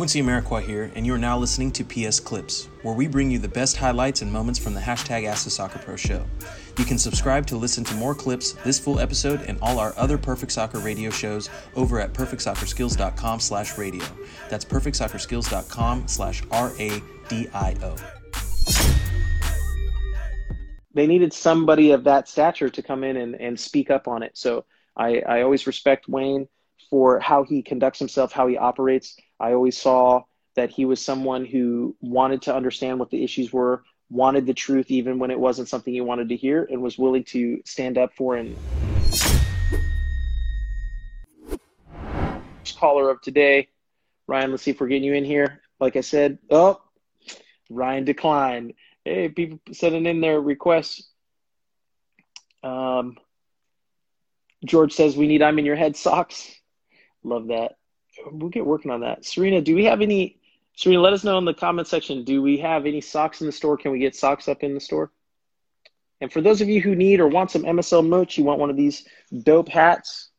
Quincy Amarikwa here, and you are now listening to PS Clips, where we bring you the best highlights and moments from the hashtag Ask the Soccer Pro show. You can subscribe to listen to more clips, this full episode, and all our other Perfect Soccer radio shows over at perfectsoccerskills.com slash radio. That's perfectsoccerskills.com slash R-A-D-I-O. They needed somebody of that stature to come in and, and speak up on it. So I, I always respect Wayne for how he conducts himself, how he operates. I always saw that he was someone who wanted to understand what the issues were, wanted the truth even when it wasn't something he wanted to hear, and was willing to stand up for and caller of today. Ryan, let's see if we're getting you in here. Like I said, oh, Ryan declined. Hey, people sending in their requests. Um, George says we need I'm in your head socks. Love that. We'll get working on that. Serena, do we have any? Serena, let us know in the comment section. Do we have any socks in the store? Can we get socks up in the store? And for those of you who need or want some MSL merch, you want one of these dope hats.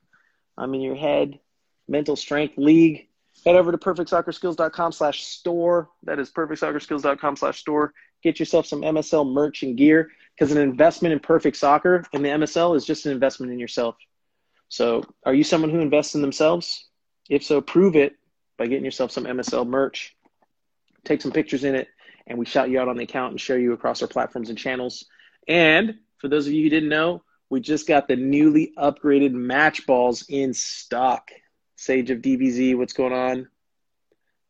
I'm in your head. Mental Strength League. Head over to perfectsoccerskills.com slash store. That is perfectsoccerskills.com slash store. Get yourself some MSL merch and gear because an investment in perfect soccer and the MSL is just an investment in yourself. So, are you someone who invests in themselves? If so, prove it by getting yourself some MSL merch. Take some pictures in it, and we shout you out on the account and share you across our platforms and channels. And for those of you who didn't know, we just got the newly upgraded match balls in stock. Sage of DBZ, what's going on?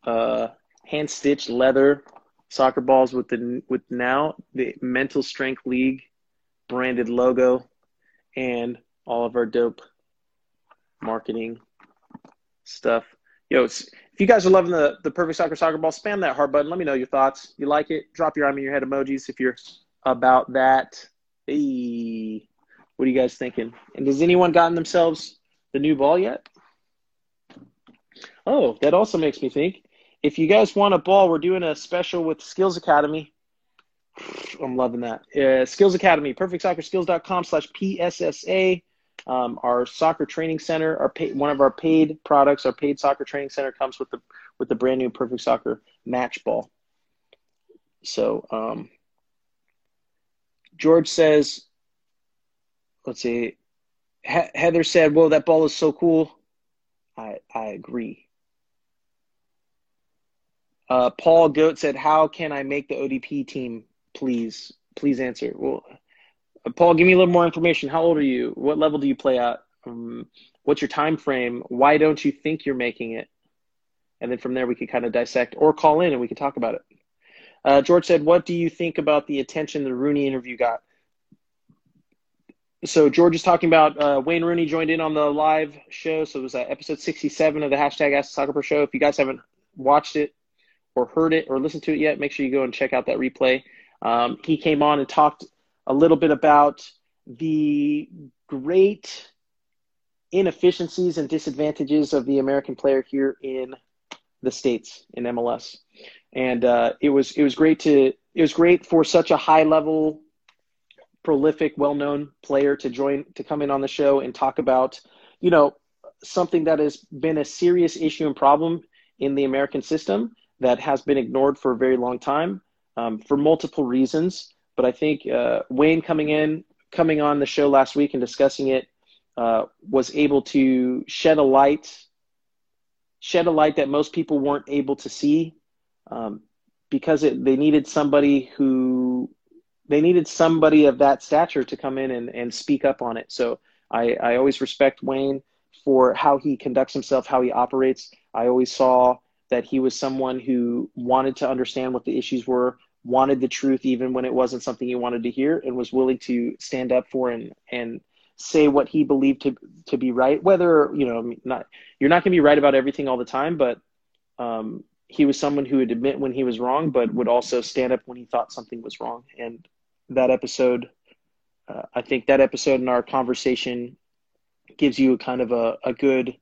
Uh, hand stitched leather soccer balls with the with now the Mental Strength League branded logo and all of our dope marketing stuff. Yo, if you guys are loving the, the Perfect Soccer Soccer Ball, spam that heart button. Let me know your thoughts. You like it? Drop your arm in your head emojis if you're about that. Hey, what are you guys thinking? And has anyone gotten themselves the new ball yet? Oh, that also makes me think. If you guys want a ball, we're doing a special with Skills Academy. I'm loving that. Uh, Skills Academy, perfectsoccerskills.com slash PSSA. Um, our soccer training center, our pay, one of our paid products, our paid soccer training center comes with the with the brand new Perfect Soccer match ball. So um, George says, let's see, he- Heather said, "Whoa, that ball is so cool." I I agree. Uh, Paul Goat said, "How can I make the ODP team? Please, please answer." Well, Paul, give me a little more information. How old are you? What level do you play at? Um, what's your time frame? Why don't you think you're making it? And then from there, we could kind of dissect or call in and we could talk about it. Uh, George said, What do you think about the attention the Rooney interview got? So, George is talking about uh, Wayne Rooney joined in on the live show. So, it was uh, episode 67 of the hashtag Ask the Soccer Pro show. If you guys haven't watched it or heard it or listened to it yet, make sure you go and check out that replay. Um, he came on and talked a little bit about the great inefficiencies and disadvantages of the American player here in the states in MLS, and uh, it was it was great to it was great for such a high level, prolific, well known player to join to come in on the show and talk about you know something that has been a serious issue and problem in the American system that has been ignored for a very long time um, for multiple reasons. But I think uh, Wayne coming in, coming on the show last week and discussing it, uh, was able to shed a light, shed a light that most people weren't able to see, um, because it, they needed somebody who they needed somebody of that stature to come in and, and speak up on it. So I, I always respect Wayne for how he conducts himself, how he operates. I always saw that he was someone who wanted to understand what the issues were, wanted the truth even when it wasn't something he wanted to hear and was willing to stand up for and and say what he believed to to be right whether you know not you're not going to be right about everything all the time but um, he was someone who would admit when he was wrong but would also stand up when he thought something was wrong. And that episode uh, i think that episode in our conversation gives you a kind of a, a good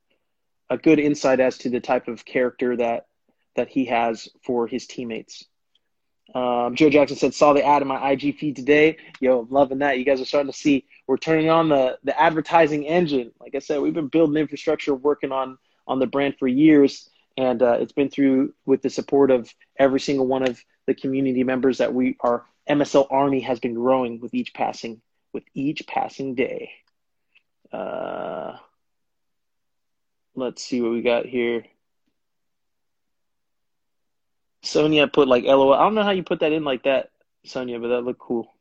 a good insight as to the type of character that that he has for his teammates um, Joe Jackson said, saw the ad in my IG feed today. Yo, loving that. You guys are starting to see we're turning on the the advertising engine. Like I said, we've been building infrastructure, working on on the brand for years, and uh, it's been through with the support of every single one of the community members that we our MSL army has been growing with each passing with each passing day. Uh, let's see what we got here. Sonia put like LOL. I don't know how you put that in like that, Sonia, but that looked cool.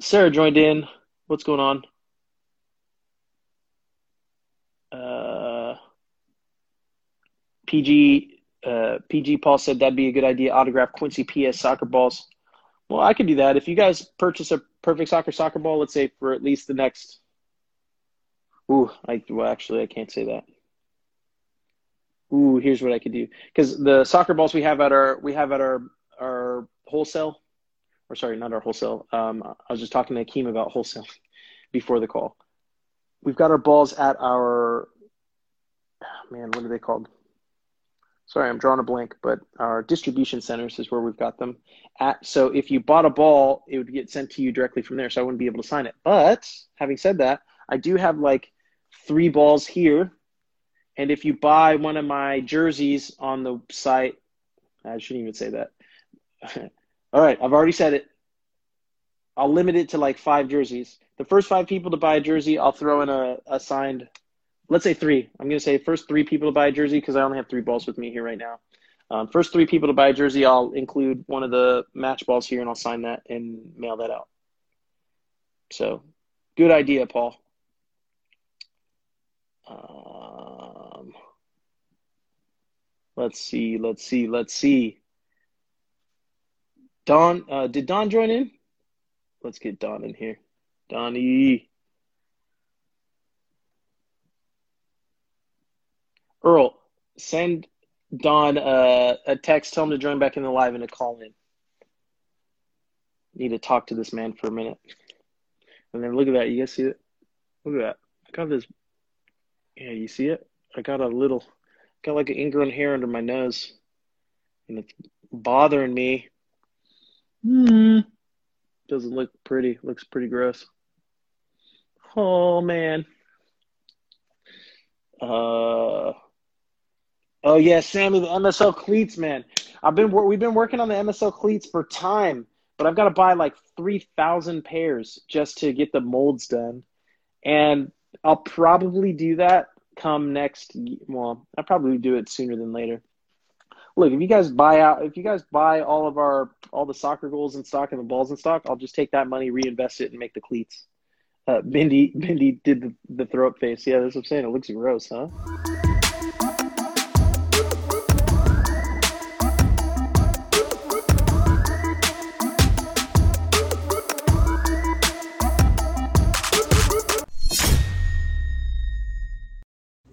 Sarah joined in. What's going on? Uh, PG uh, PG Paul said that'd be a good idea. Autograph Quincy PS soccer balls. Well, I could do that if you guys purchase a perfect soccer soccer ball. Let's say for at least the next. Ooh, I well actually I can't say that. Ooh, here's what I could do because the soccer balls we have at our we have at our our wholesale, or sorry, not our wholesale. Um, I was just talking to Akeem about wholesale before the call. We've got our balls at our man. What are they called? sorry, I'm drawing a blank, but our distribution centers is where we've got them at. So if you bought a ball, it would get sent to you directly from there. So I wouldn't be able to sign it. But having said that, I do have like three balls here. And if you buy one of my jerseys on the site, I shouldn't even say that. All right, I've already said it. I'll limit it to like five jerseys. The first five people to buy a jersey, I'll throw in a, a signed let's say three. I'm going to say first three people to buy a jersey because I only have three balls with me here right now. Um, first three people to buy a jersey, I'll include one of the match balls here and I'll sign that and mail that out. So, good idea, Paul. Um, let's see, let's see, let's see. Don, uh, did Don join in? Let's get Don in here. Donnie. Earl, send Don uh, a text. Tell him to join back in the live and to call in. Need to talk to this man for a minute. And then look at that. You guys see it? Look at that. I got this. Yeah, you see it? I got a little, got like an ingrown hair under my nose, and it's bothering me. Hmm. Doesn't look pretty. Looks pretty gross. Oh man. Uh. Oh yeah, Sammy, the MSL cleats, man. I've been we've been working on the MSL cleats for time, but I've got to buy like three thousand pairs just to get the molds done, and I'll probably do that come next. Well, I'll probably do it sooner than later. Look, if you guys buy out, if you guys buy all of our all the soccer goals in stock and the balls in stock, I'll just take that money, reinvest it, and make the cleats. Uh, Mindy, Mindy did the, the throw up face. Yeah, that's what I'm saying. It looks gross, huh?